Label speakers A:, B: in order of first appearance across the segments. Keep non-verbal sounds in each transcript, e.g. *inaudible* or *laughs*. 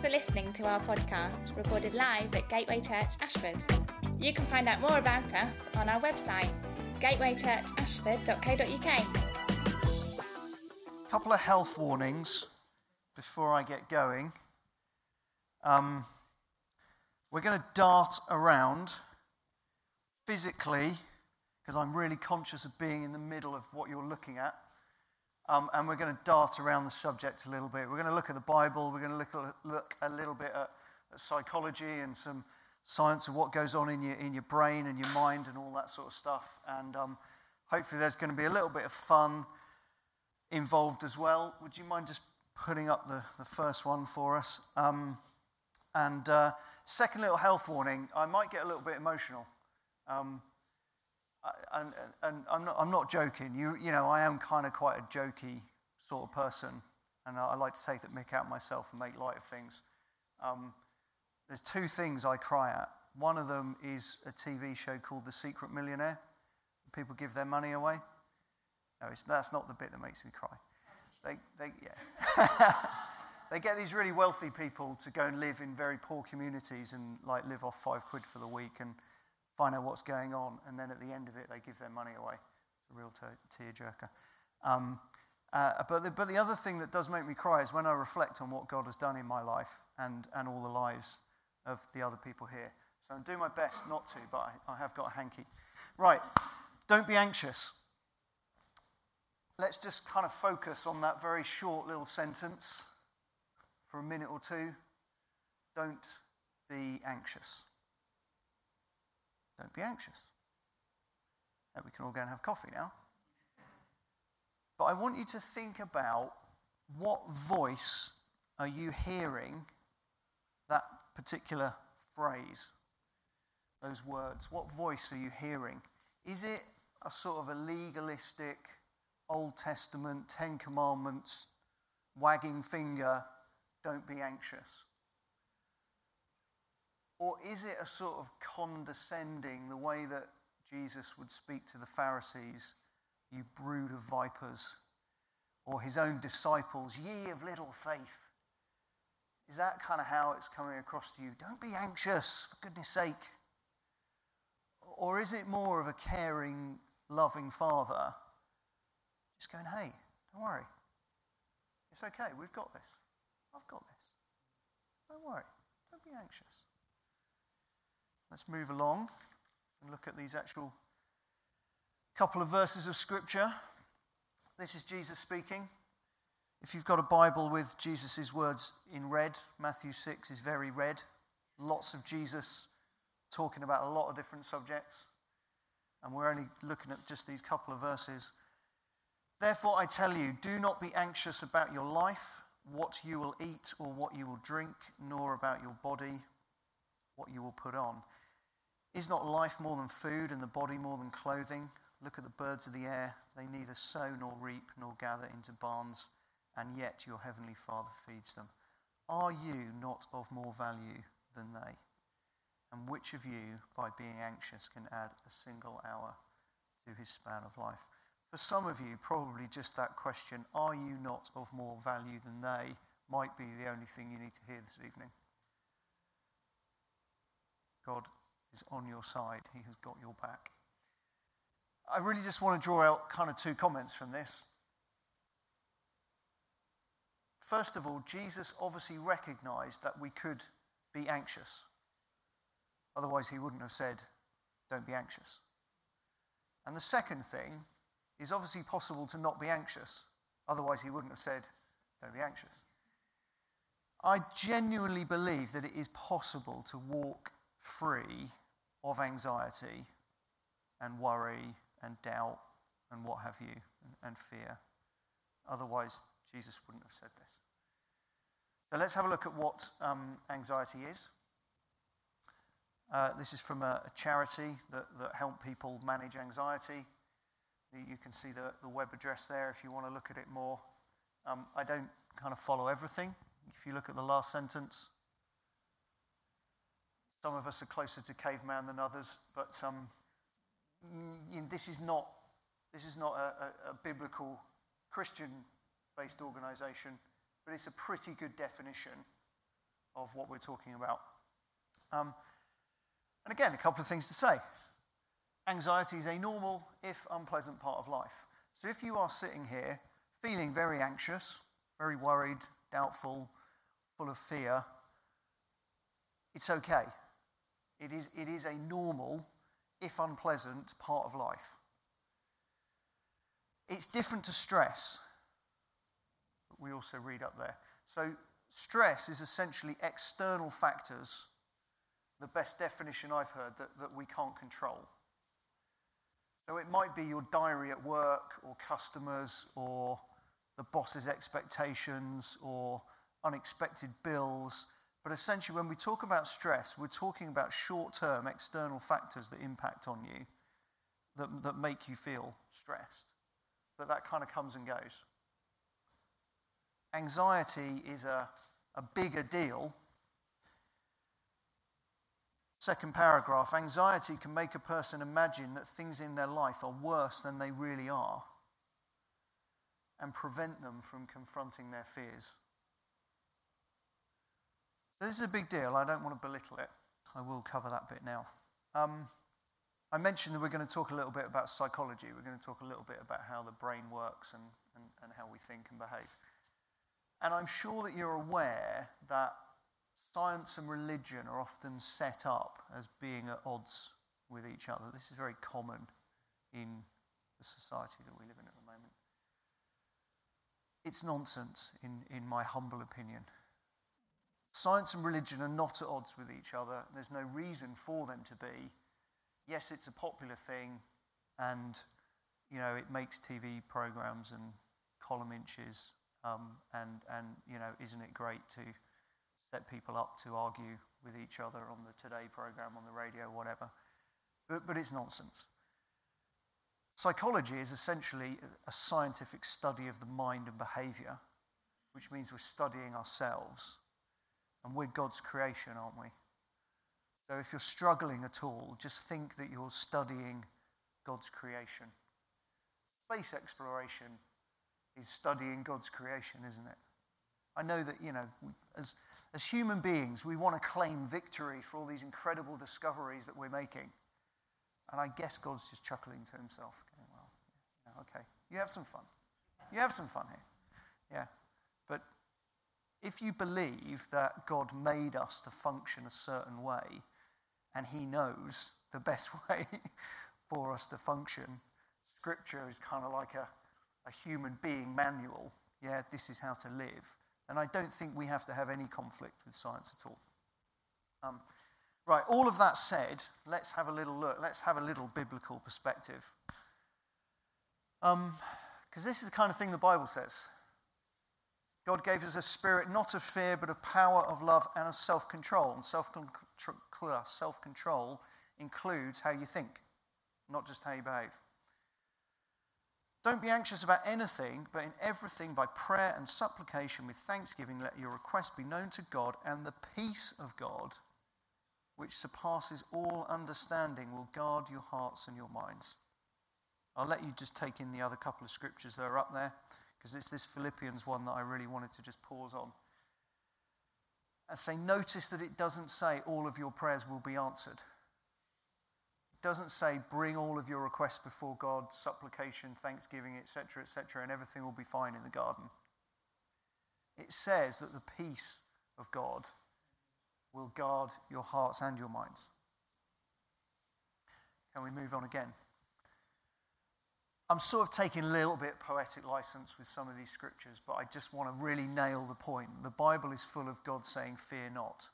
A: For listening to our podcast, recorded live at Gateway Church Ashford. You can find out more about us on our website, gatewaychurchashford.co.uk.
B: A couple of health warnings before I get going. Um, we're going to dart around physically because I'm really conscious of being in the middle of what you're looking at. Um, and we're going to dart around the subject a little bit. We're going to look at the Bible. We're going to look, look a little bit at, at psychology and some science of what goes on in your, in your brain and your mind and all that sort of stuff. And um, hopefully, there's going to be a little bit of fun involved as well. Would you mind just putting up the, the first one for us? Um, and uh, second little health warning I might get a little bit emotional. Um, And, and I'm, not, I'm not joking. You, you know, I am kind of quite a jokey sort of person. And I, I like to take the mick out myself and make light of things. Um, there's two things I cry at. One of them is a TV show called The Secret Millionaire. People give their money away. No, it's, that's not the bit that makes me cry. They, they, yeah. *laughs* they get these really wealthy people to go and live in very poor communities and like live off five quid for the week and find out what's going on. And then at the end of it, they give their money away. It's a real te- tearjerker. Um, uh, but, the, but the other thing that does make me cry is when I reflect on what God has done in my life and, and all the lives of the other people here. So I'm doing my best not to, but I, I have got a hanky. Right, don't be anxious let's just kind of focus on that very short little sentence for a minute or two. Don't be anxious. Don't be anxious. Now we can all go and have coffee now. But I want you to think about what voice are you hearing that particular phrase, those words? What voice are you hearing? Is it a sort of a legalistic, Old Testament, Ten Commandments, wagging finger, don't be anxious? Or is it a sort of condescending, the way that Jesus would speak to the Pharisees, you brood of vipers, or his own disciples, ye of little faith? Is that kind of how it's coming across to you? Don't be anxious, for goodness sake. Or is it more of a caring, loving father just going, hey, don't worry. It's okay. We've got this. I've got this. Don't worry. Don't be anxious. Let's move along and look at these actual couple of verses of Scripture. This is Jesus speaking. If you've got a Bible with Jesus' words in red, Matthew 6 is very red. Lots of Jesus talking about a lot of different subjects. And we're only looking at just these couple of verses. Therefore, I tell you, do not be anxious about your life, what you will eat or what you will drink, nor about your body, what you will put on. Is not life more than food and the body more than clothing? Look at the birds of the air. They neither sow nor reap nor gather into barns, and yet your heavenly Father feeds them. Are you not of more value than they? And which of you, by being anxious, can add a single hour to his span of life? For some of you, probably just that question, are you not of more value than they, might be the only thing you need to hear this evening. God is on your side, He has got your back. I really just want to draw out kind of two comments from this. First of all, Jesus obviously recognized that we could be anxious. Otherwise, he wouldn't have said, Don't be anxious. And the second thing is obviously possible to not be anxious. Otherwise, he wouldn't have said, Don't be anxious. I genuinely believe that it is possible to walk free of anxiety and worry and doubt and what have you, and, fear. Otherwise, Jesus wouldn't have said this. So let's have a look at what um, anxiety is. Uh, this is from a, a charity that, that help people manage anxiety. You can see the, the web address there if you want to look at it more. Um, I don't kind of follow everything. If you look at the last sentence, some of us are closer to caveman than others, but um, this is not, this is not a, a, a biblical Christian based organization, but it's a pretty good definition of what we're talking about. Um, and again, a couple of things to say. Anxiety is a normal, if unpleasant, part of life. So if you are sitting here feeling very anxious, very worried, doubtful, full of fear, it's okay. It is, it is a normal, if unpleasant, part of life. It's different to stress. We also read up there. So, stress is essentially external factors, the best definition I've heard, that, that we can't control. So, it might be your diary at work, or customers, or the boss's expectations, or unexpected bills but essentially, when we talk about stress, we're talking about short term external factors that impact on you that, that make you feel stressed. But that kind of comes and goes. Anxiety is a, a bigger deal. Second paragraph anxiety can make a person imagine that things in their life are worse than they really are and prevent them from confronting their fears. This is a big deal. I don't want to belittle it. I will cover that bit now. Um, I mentioned that we're going to talk a little bit about psychology. We're going to talk a little bit about how the brain works and, and, and how we think and behave. And I'm sure that you're aware that science and religion are often set up as being at odds with each other. This is very common in the society that we live in at the moment. It's nonsense, in, in my humble opinion. Science and religion are not at odds with each other. There's no reason for them to be. Yes, it's a popular thing, and you know it makes TV programs and column inches, um, and and you know isn't it great to set people up to argue with each other on the Today program, on the radio, whatever? But but it's nonsense. Psychology is essentially a scientific study of the mind and behavior, which means we're studying ourselves and we're God's creation, aren't we? So if you're struggling at all, just think that you're studying God's creation. Space exploration is studying God's creation, isn't it? I know that, you know, as, as human beings, we want to claim victory for all these incredible discoveries that we're making. And I guess God's just chuckling to himself, going, well, okay, you have some fun. You have some fun here. Yeah. If you believe that God made us to function a certain way and He knows the best *laughs* way for us to function, Scripture is kind of like a, a human being manual. Yeah, this is how to live. And I don't think we have to have any conflict with science at all. Um, right, all of that said, let's have a little look. Let's have a little biblical perspective. Because um, this is the kind of thing the Bible says. God gave us a spirit not of fear, but of power, of love, and of self control. And self control includes how you think, not just how you behave. Don't be anxious about anything, but in everything, by prayer and supplication with thanksgiving, let your request be known to God, and the peace of God, which surpasses all understanding, will guard your hearts and your minds. I'll let you just take in the other couple of scriptures that are up there because it's this Philippians one that I really wanted to just pause on. And say, notice that it doesn't say all of your prayers will be answered. It doesn't say bring all of your requests before God, supplication, thanksgiving, etc., etc., and everything will be fine in the garden. It says that the peace of God will guard your hearts and your minds. Can we move on again? I'm sort of taking a little bit poetic license with some of these scriptures, but I just want to really nail the point. The Bible is full of God saying, Fear not.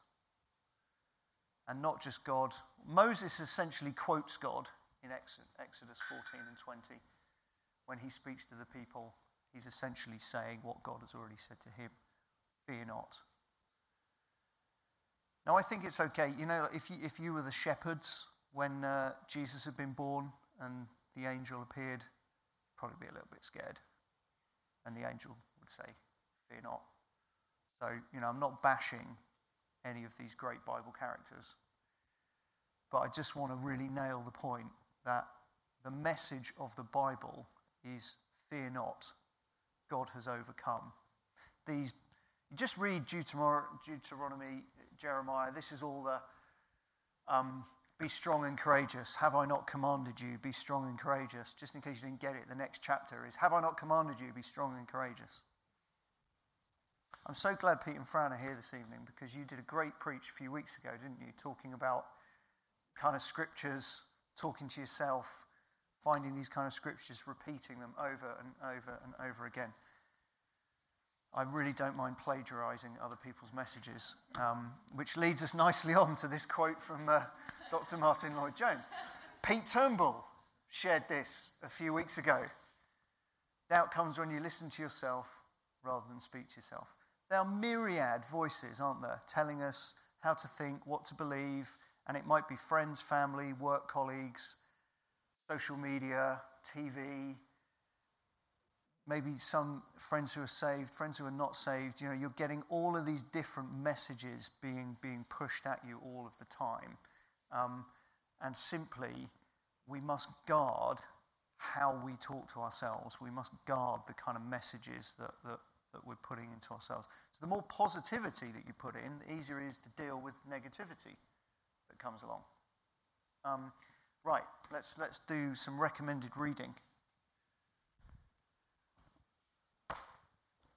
B: And not just God. Moses essentially quotes God in Exodus 14 and 20. When he speaks to the people, he's essentially saying what God has already said to him Fear not. Now, I think it's okay. You know, if you, if you were the shepherds when uh, Jesus had been born and the angel appeared probably be a little bit scared. And the angel would say, Fear not. So, you know, I'm not bashing any of these great Bible characters, but I just want to really nail the point that the message of the Bible is fear not, God has overcome. These You just read Deuteronomy, Jeremiah. This is all the um, be strong and courageous. Have I not commanded you? Be strong and courageous. Just in case you didn't get it, the next chapter is Have I not commanded you? Be strong and courageous. I'm so glad Pete and Fran are here this evening because you did a great preach a few weeks ago, didn't you? Talking about kind of scriptures, talking to yourself, finding these kind of scriptures, repeating them over and over and over again. I really don't mind plagiarizing other people's messages, um, which leads us nicely on to this quote from uh, Dr. Martyn Lloyd-Jones. Pete Turnbull shared this a few weeks ago. Doubt comes when you listen to yourself rather than speak to yourself. There are myriad voices, aren't there, telling us how to think, what to believe, and it might be friends, family, work colleagues, social media, TV, maybe some friends who are saved, friends who are not saved. You know, you're getting all of these different messages being, being pushed at you all of the time. Um, and simply, we must guard how we talk to ourselves. We must guard the kind of messages that, that, that we're putting into ourselves. So, the more positivity that you put in, the easier it is to deal with negativity that comes along. Um, right, let's, let's do some recommended reading.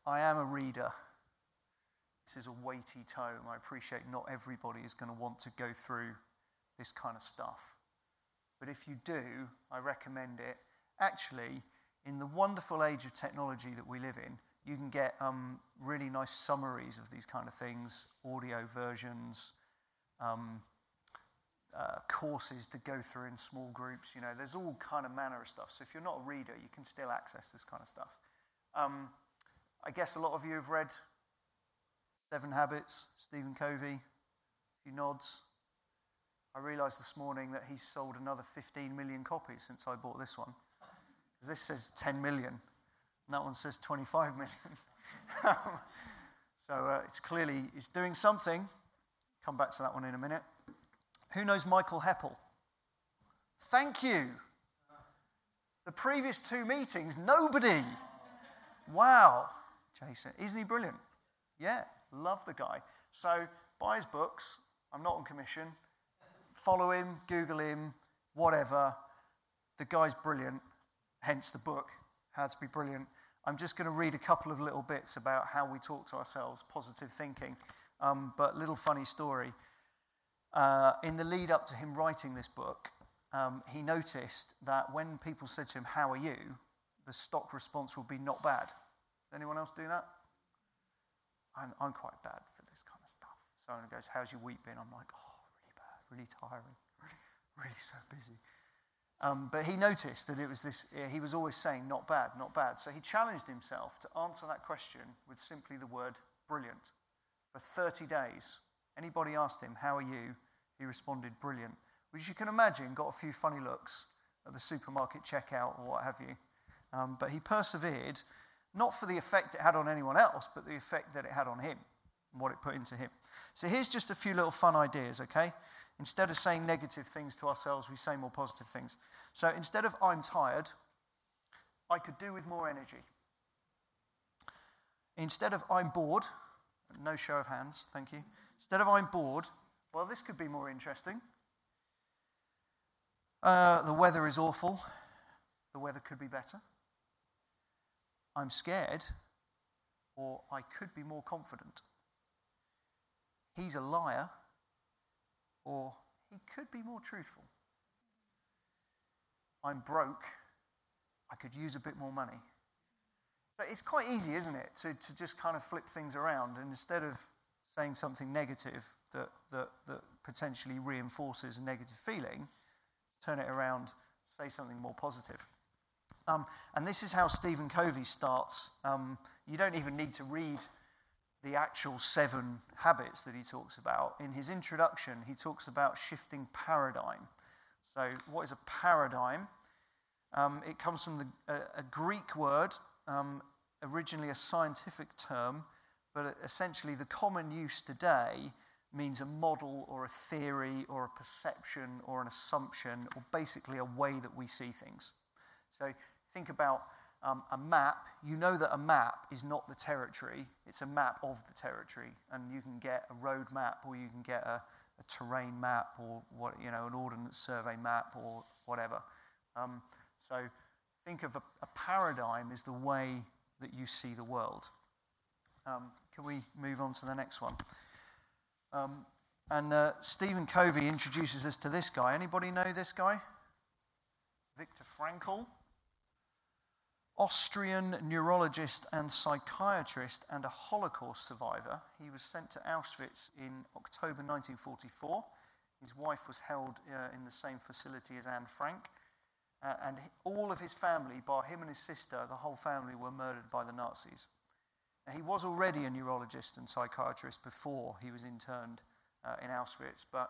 B: I am a reader. This is a weighty tome. I appreciate not everybody is going to want to go through this kind of stuff. But if you do, I recommend it. Actually, in the wonderful age of technology that we live in, you can get um, really nice summaries of these kind of things, audio versions, um, uh, courses to go through in small groups. You know, there's all kind of manner of stuff. So if you're not a reader, you can still access this kind of stuff. Um, I guess a lot of you have read Seven Habits, Stephen Covey, a few nods. I realised this morning that he's sold another 15 million copies since I bought this one. This says 10 million, and that one says 25 million. *laughs* so uh, it's clearly it's doing something. Come back to that one in a minute. Who knows Michael Heppell? Thank you. The previous two meetings, nobody. Wow. Jason, isn't he brilliant? Yeah, love the guy. So buy his books. I'm not on commission follow him, Google him, whatever. The guy's brilliant, hence the book, How to Be Brilliant. I'm just going to read a couple of little bits about how we talk to ourselves, positive thinking. Um, but little funny story. Uh, in the lead up to him writing this book, um, he noticed that when people said to him, How are you? the stock response would be not bad. Anyone else do that? I'm, I'm quite bad for this kind of stuff. Someone goes, How's your week been? I'm like, Oh, really bad, really tiring, *laughs* really so busy. Um, but he noticed that it was this, he was always saying, not bad, not bad. So he challenged himself to answer that question with simply the word brilliant for 30 days. Anybody asked him, How are you? He responded, Brilliant. Which you can imagine got a few funny looks at the supermarket checkout or what have you. Um, but he persevered, not for the effect it had on anyone else, but the effect that it had on him and what it put into him. So here's just a few little fun ideas, okay? Instead of saying negative things to ourselves, we say more positive things. So instead of I'm tired, I could do with more energy. Instead of I'm bored, no show of hands, thank you. Instead of I'm bored, well, this could be more interesting. Uh, the weather is awful. The weather could be better. I'm scared, or I could be more confident. He's a liar, or he could be more truthful. I'm broke. I could use a bit more money. But it's quite easy, isn't it, to, to just kind of flip things around and instead of saying something negative that, that, that potentially reinforces a negative feeling, turn it around, say something more positive. Um, and this is how Stephen Covey starts. Um, you don't even need to read the actual seven habits that he talks about. In his introduction, he talks about shifting paradigm. So, what is a paradigm? Um, it comes from the, a, a Greek word, um, originally a scientific term, but essentially the common use today means a model or a theory or a perception or an assumption or basically a way that we see things. So, think about um, a map, you know that a map is not the territory, it's a map of the territory. And you can get a road map or you can get a, a terrain map or what, you know, an ordnance survey map or whatever. Um, so think of a, a, paradigm as the way that you see the world. Um, can we move on to the next one? Um, and uh, Stephen Covey introduces us to this guy. Anybody know this guy? Viktor Frankl. Austrian neurologist and psychiatrist and a Holocaust survivor. He was sent to Auschwitz in October 1944. His wife was held uh, in the same facility as Anne Frank. Uh, and all of his family, bar him and his sister, the whole family were murdered by the Nazis. Now, he was already a neurologist and psychiatrist before he was interned uh, in Auschwitz, but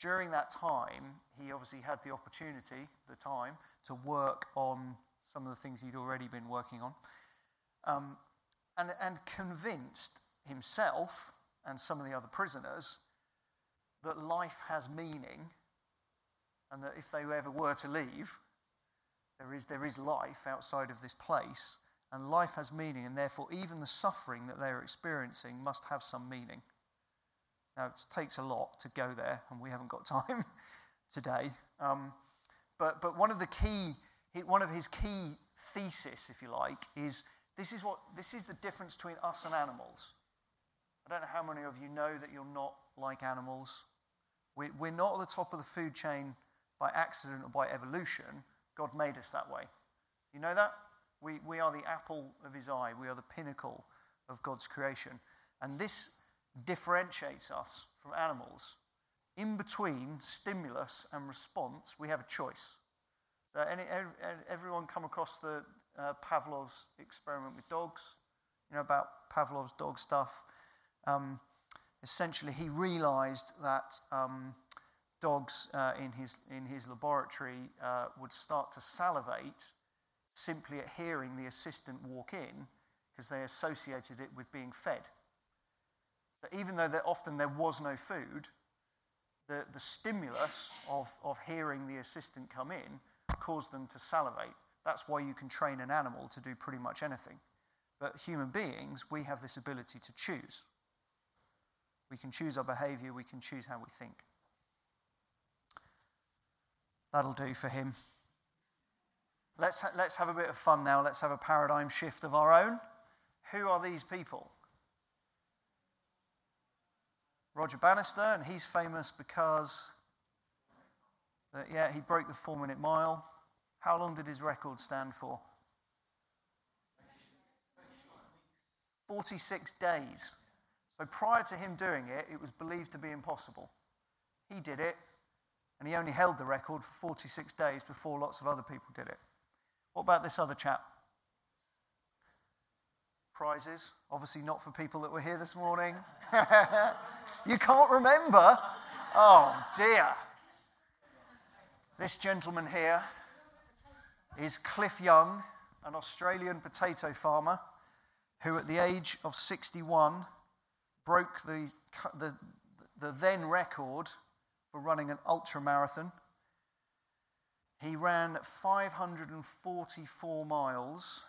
B: during that time, he obviously had the opportunity, the time, to work on some of the things he'd already been working on, um, and, and convinced himself and some of the other prisoners that life has meaning and that if they ever were to leave, there is, there is life outside of this place, and life has meaning, and therefore, even the suffering that they're experiencing must have some meaning. Now, it takes a lot to go there, and we haven't got *laughs* time today. Um, but, but one of the key one of his key thesis, if you like, is this is, what, this is the difference between us and animals. I don't know how many of you know that you're not like animals. We, we're not at the top of the food chain by accident or by evolution. God made us that way. You know that? We, we are the apple of his eye, we are the pinnacle of God's creation. And this differentiates us from animals. In between stimulus and response, we have a choice. Uh, any, everyone come across the uh, Pavlov's experiment with dogs? You know about Pavlov's dog stuff. Um, essentially, he realized that um, dogs uh, in, his, in his laboratory uh, would start to salivate simply at hearing the assistant walk in because they associated it with being fed. But even though there, often there was no food, the, the stimulus of, of hearing the assistant come in cause them to salivate. That's why you can train an animal to do pretty much anything. But human beings, we have this ability to choose. We can choose our behavior, we can choose how we think. That'll do for him. Let's, ha- let's have a bit of fun now. Let's have a paradigm shift of our own. Who are these people? Roger Bannister, and he's famous because that, yeah, he broke the four minute mile. How long did his record stand for? 46 days. So prior to him doing it, it was believed to be impossible. He did it, and he only held the record for 46 days before lots of other people did it. What about this other chap? Prizes, obviously not for people that were here this morning. *laughs* you can't remember? Oh dear. This gentleman here is Cliff Young, an Australian potato farmer who, at the age of 61, broke the, the, the then record for running an ultra marathon. He ran 544 miles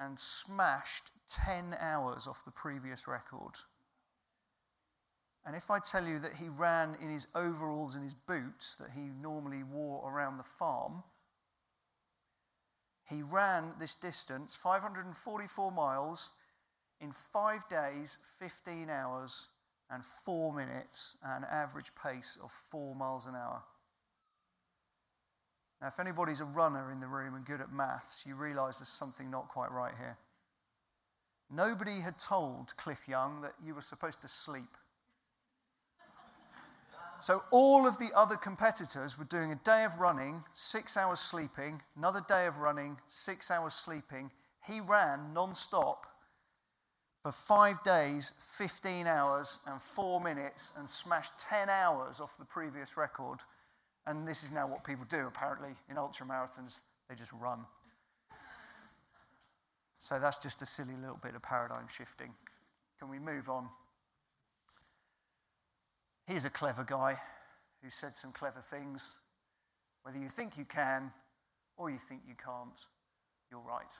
B: and smashed 10 hours off the previous record. And if I tell you that he ran in his overalls and his boots that he normally wore around the farm, he ran this distance, 544 miles, in five days, 15 hours, and four minutes, an average pace of four miles an hour. Now, if anybody's a runner in the room and good at maths, you realize there's something not quite right here. Nobody had told Cliff Young that you were supposed to sleep. So all of the other competitors were doing a day of running, six hours sleeping, another day of running, six hours sleeping. He ran non stop for five days, 15 hours, and four minutes, and smashed 10 hours off the previous record. And this is now what people do, apparently, in ultra marathons. They just run. So that's just a silly little bit of paradigm shifting. Can we move on? He's a clever guy who said some clever things. Whether you think you can or you think you can't, you're right.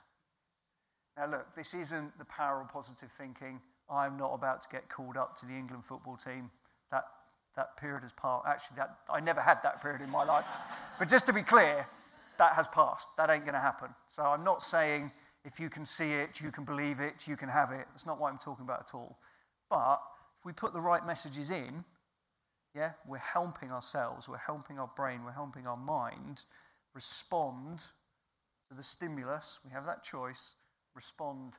B: Now, look, this isn't the power of positive thinking. I'm not about to get called up to the England football team. That, that period has passed. Actually, that, I never had that period in my life. But just to be clear, that has passed. That ain't going to happen. So I'm not saying if you can see it, you can believe it, you can have it. That's not what I'm talking about at all. But if we put the right messages in, yeah, we're helping ourselves, we're helping our brain, we're helping our mind respond to the stimulus. We have that choice, respond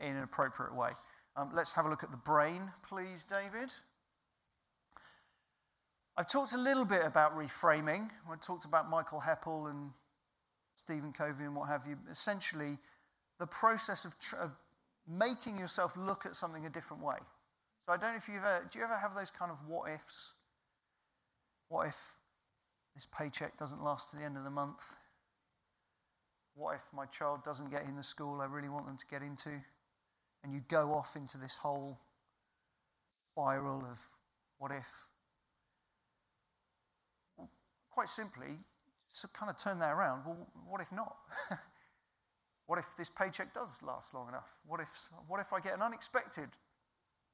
B: in an appropriate way. Um, let's have a look at the brain, please, David. I've talked a little bit about reframing. I talked about Michael Heppell and Stephen Covey and what have you. Essentially, the process of, tr- of making yourself look at something a different way. So I don't know if you've ever, do you ever have those kind of what ifs? What if this paycheck doesn't last to the end of the month? What if my child doesn't get in the school I really want them to get into? And you go off into this whole spiral of what if? quite simply, so kind of turn that around. Well, what if not? *laughs* what if this paycheck does last long enough? What if, what if I get an unexpected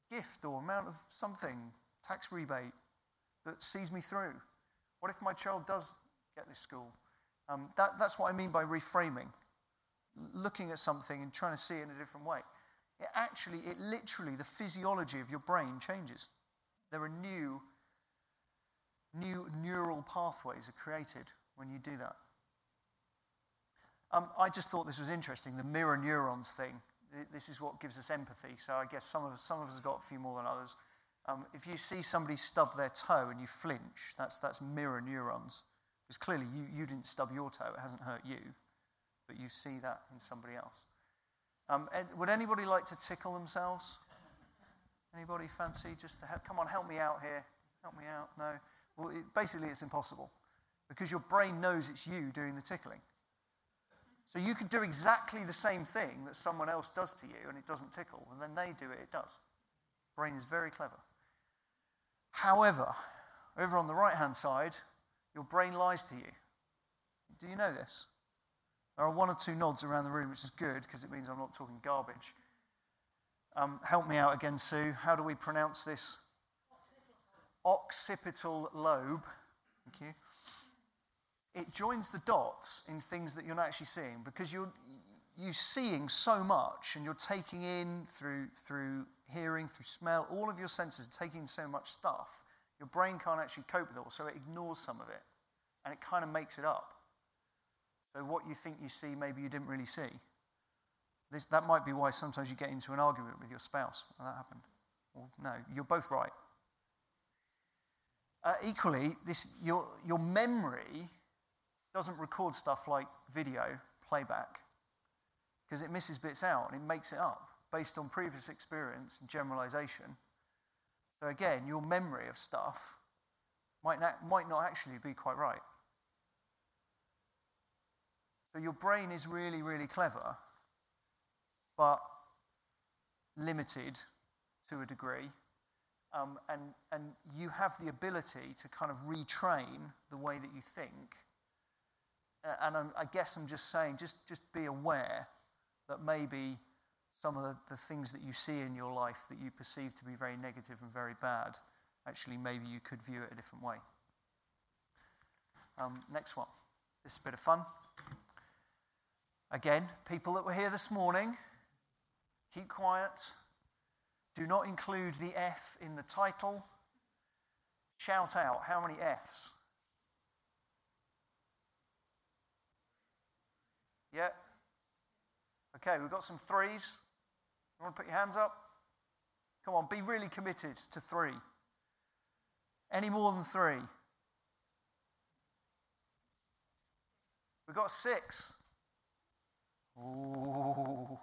B: gift or amount of something, tax rebate, that sees me through? What if my child does get this school? Um, that, that's what I mean by reframing. Looking at something and trying to see it in a different way. It actually, it literally, the physiology of your brain changes. There are new new neural pathways are created when you do that. Um, I just thought this was interesting the mirror neurons thing. This is what gives us empathy. So I guess some of us, some of us have got a few more than others. Um, if you see somebody stub their toe and you flinch, that's, that's mirror neurons. Because clearly you, you didn't stub your toe, it hasn't hurt you, but you see that in somebody else. Um, would anybody like to tickle themselves? Anybody fancy just to help? Come on, help me out here. Help me out. No. Well, it, basically, it's impossible because your brain knows it's you doing the tickling. So you could do exactly the same thing that someone else does to you and it doesn't tickle, and then they do it, it does. Brain is very clever. However, over on the right hand side, your brain lies to you. Do you know this? There are one or two nods around the room, which is good because it means I'm not talking garbage. Um, help me out again, Sue. How do we pronounce this? occipital lobe. Thank you. It joins the dots in things that you're not actually seeing because you're you're seeing so much and you're taking in through through hearing, through smell, all of your senses are taking so much stuff. Your brain can't actually cope with it all, so it ignores some of it and it kind of makes it up. So what you think you see, maybe you didn't really see. This, that might be why sometimes you get into an argument with your spouse. Well, that happened. Well, no, you're both right. Uh, equally, this, your, your memory doesn't record stuff like video playback because it misses bits out and it makes it up based on previous experience and generalization. So, again, your memory of stuff might not, might not actually be quite right. So, your brain is really, really clever, but limited to a degree. Um, and, and you have the ability to kind of retrain the way that you think. And I'm, i guess I'm just saying, just, just be aware that maybe some of the, the things that you see in your life that you perceive to be very negative and very bad, actually, maybe you could view it a different way. Um, next one. This is a bit of fun. Again, people that were here this morning, keep quiet. Do not include the F in the title. Shout out how many F's? Yeah? Okay, we've got some threes. You want to put your hands up? Come on, be really committed to three. Any more than three? We've got six. Ooh,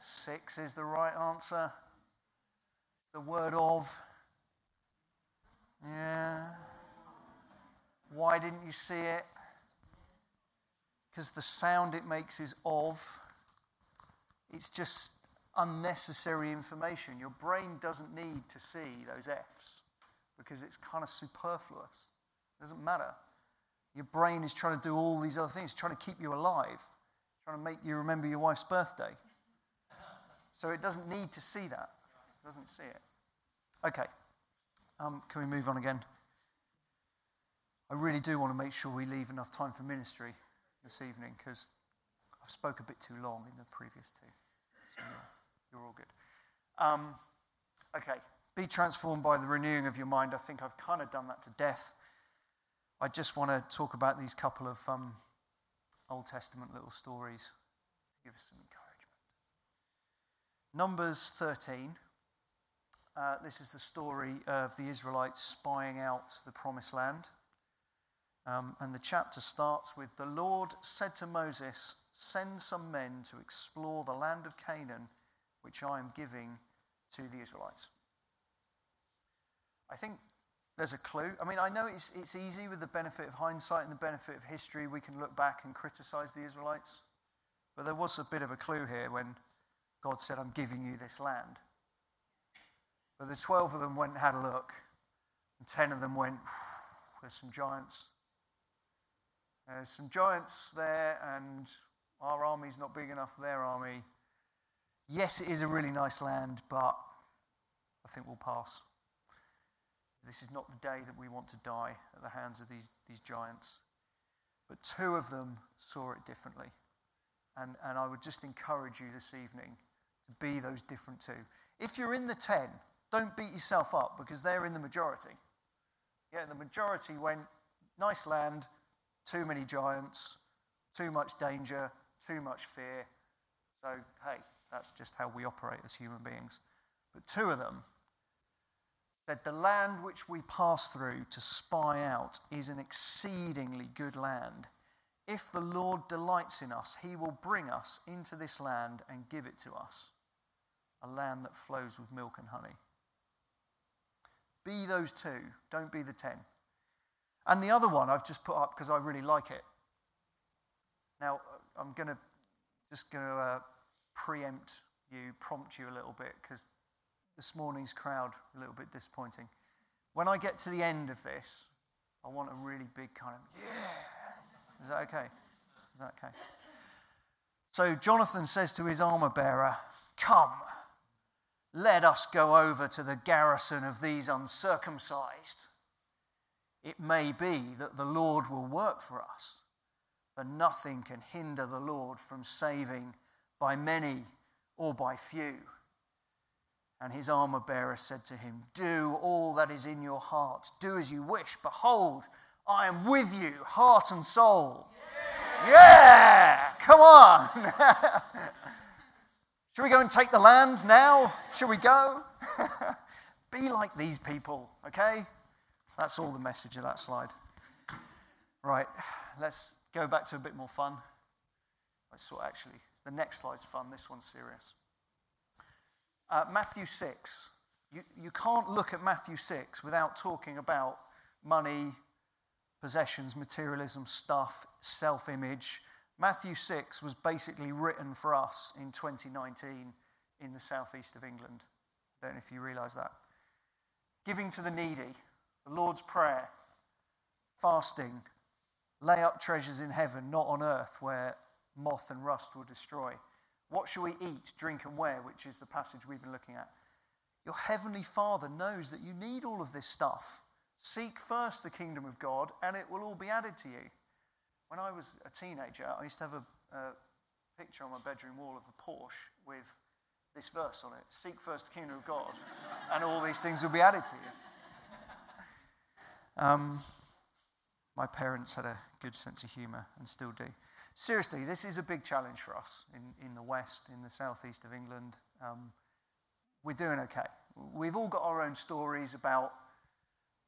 B: six is the right answer the word of. Yeah. Why didn't you see it? Because the sound it makes is of. It's just unnecessary information. Your brain doesn't need to see those F's because it's kind of superfluous. It doesn't matter. Your brain is trying to do all these other things, trying to keep you alive, trying to make you remember your wife's birthday. So it doesn't need to see that. It doesn't see it. Okay. Um, can we move on again? I really do want to make sure we leave enough time for ministry this evening because I've spoke a bit too long in the previous two. So you're, you're all good. Um, okay. Be transformed by the renewing of your mind. I think I've kind of done that to death. I just want to talk about these couple of um, Old Testament little stories to give us some encouragement. Numbers 13. Uh, this is the story of the Israelites spying out the promised land. Um, and the chapter starts with The Lord said to Moses, Send some men to explore the land of Canaan, which I am giving to the Israelites. I think there's a clue. I mean, I know it's, it's easy with the benefit of hindsight and the benefit of history. We can look back and criticize the Israelites. But there was a bit of a clue here when God said, I'm giving you this land. But the 12 of them went and had a look, and 10 of them went, There's some giants. There's some giants there, and our army's not big enough for their army. Yes, it is a really nice land, but I think we'll pass. This is not the day that we want to die at the hands of these, these giants. But two of them saw it differently. And, and I would just encourage you this evening to be those different two. If you're in the 10, don't beat yourself up because they're in the majority. Yeah, the majority went, nice land, too many giants, too much danger, too much fear. So, hey, that's just how we operate as human beings. But two of them said, The land which we pass through to spy out is an exceedingly good land. If the Lord delights in us, he will bring us into this land and give it to us, a land that flows with milk and honey. Be those two, don't be the ten. And the other one I've just put up because I really like it. Now, I'm going to just going to uh, preempt you, prompt you a little bit because this morning's crowd a little bit disappointing. When I get to the end of this, I want a really big kind of yeah. Is that okay? Is that okay? So Jonathan says to his armor bearer, Come, let us go over to the garrison of these uncircumcised. It may be that the Lord will work for us, for nothing can hinder the Lord from saving by many or by few. And his armor bearer said to him, Do all that is in your heart. Do as you wish. Behold, I am with you, heart and soul. Yeah! yeah! Come on! *laughs* Should we go and take the land now? Should we go? *laughs* Be like these people, okay? That's all the message of that slide. Right, let's go back to a bit more fun. I saw actually, the next slide's fun, this one's serious. Uh, Matthew 6. You, you can't look at Matthew 6 without talking about money, possessions, materialism, stuff, self image. Matthew 6 was basically written for us in 2019 in the southeast of England. I don't know if you realize that. Giving to the needy, the Lord's Prayer, fasting, lay up treasures in heaven, not on earth where moth and rust will destroy. What shall we eat, drink, and wear? Which is the passage we've been looking at. Your heavenly Father knows that you need all of this stuff. Seek first the kingdom of God, and it will all be added to you. When I was a teenager, I used to have a, a picture on my bedroom wall of a Porsche with this verse on it Seek first the kingdom of God, and all these things will be added to you. Um, my parents had a good sense of humor and still do seriously, this is a big challenge for us in, in the West, in the southeast of England. Um, we're doing okay. We've all got our own stories about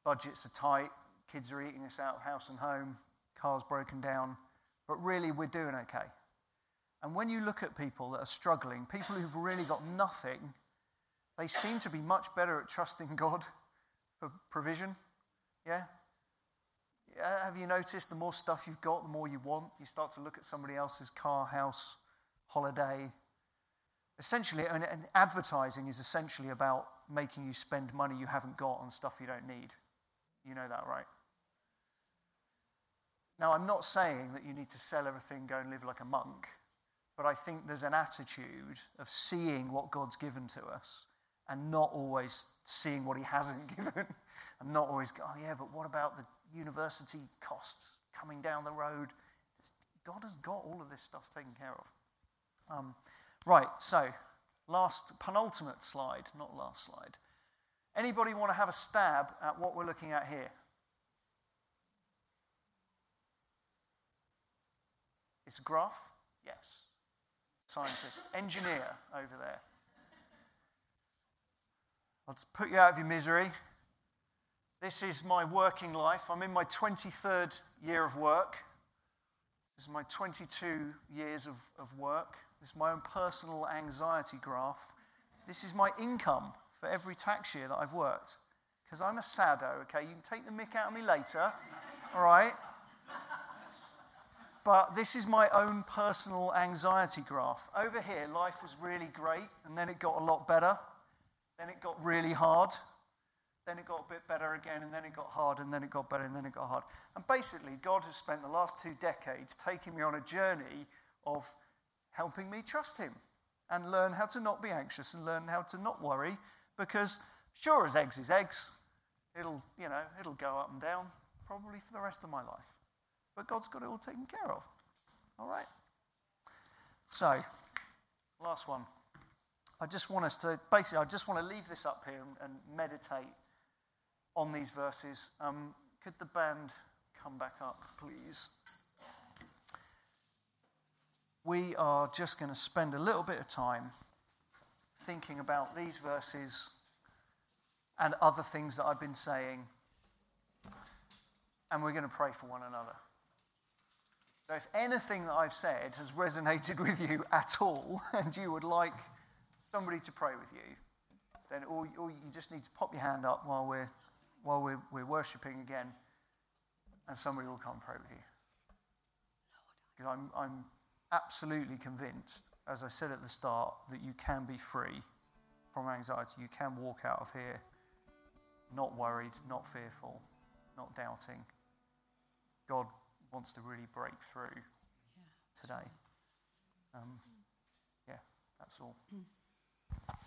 B: budgets are tight, kids are eating us out of house and home, cars broken down, but really we're doing okay. And when you look at people that are struggling, people who've really got nothing, they seem to be much better at trusting *laughs* God for provision. Yeah? Uh, have you noticed the more stuff you've got, the more you want? You start to look at somebody else's car, house, holiday. Essentially, and, and advertising is essentially about making you spend money you haven't got on stuff you don't need. You know that, right? Now, I'm not saying that you need to sell everything, go and live like a monk. but I think there's an attitude of seeing what God's given to us and not always seeing what He hasn't *laughs* given, and not always oh, yeah, but what about the university costs coming down the road? God has got all of this stuff taken care of. Um, right, so last, penultimate slide, not last slide. Anybody want to have a stab at what we're looking at here? It's a graph? Yes. Scientist, *laughs* engineer over there. I'll just put you out of your misery. This is my working life. I'm in my 23rd year of work. This is my 22 years of, of work. This is my own personal anxiety graph. This is my income for every tax year that I've worked. Because I'm a sado, okay? You can take the mick out of me later, all right? But this is my own personal anxiety graph. Over here, life was really great, and then it got a lot better. Then it got really hard. Then it got a bit better again, and then it got hard, and then it got better, and then it got hard. And basically, God has spent the last two decades taking me on a journey of helping me trust Him and learn how to not be anxious and learn how to not worry because sure as eggs is eggs, it'll, you know, it'll go up and down probably for the rest of my life. But God's got it all taken care of. All right? So, last one. I just want us to, basically, I just want to leave this up here and, and meditate on these verses. Um, could the band come back up, please? We are just going to spend a little bit of time thinking about these verses and other things that I've been saying, and we're going to pray for one another. So, if anything that I've said has resonated *laughs* with you at all, and you would like somebody to pray with you, then all, all you just need to pop your hand up while we're, while we're, we're worshipping again, and somebody will come pray with you. Because I'm, I'm absolutely convinced, as I said at the start, that you can be free from anxiety. You can walk out of here not worried, not fearful, not doubting. God wants to really break through yeah. today. Um, yeah, that's all. Mm.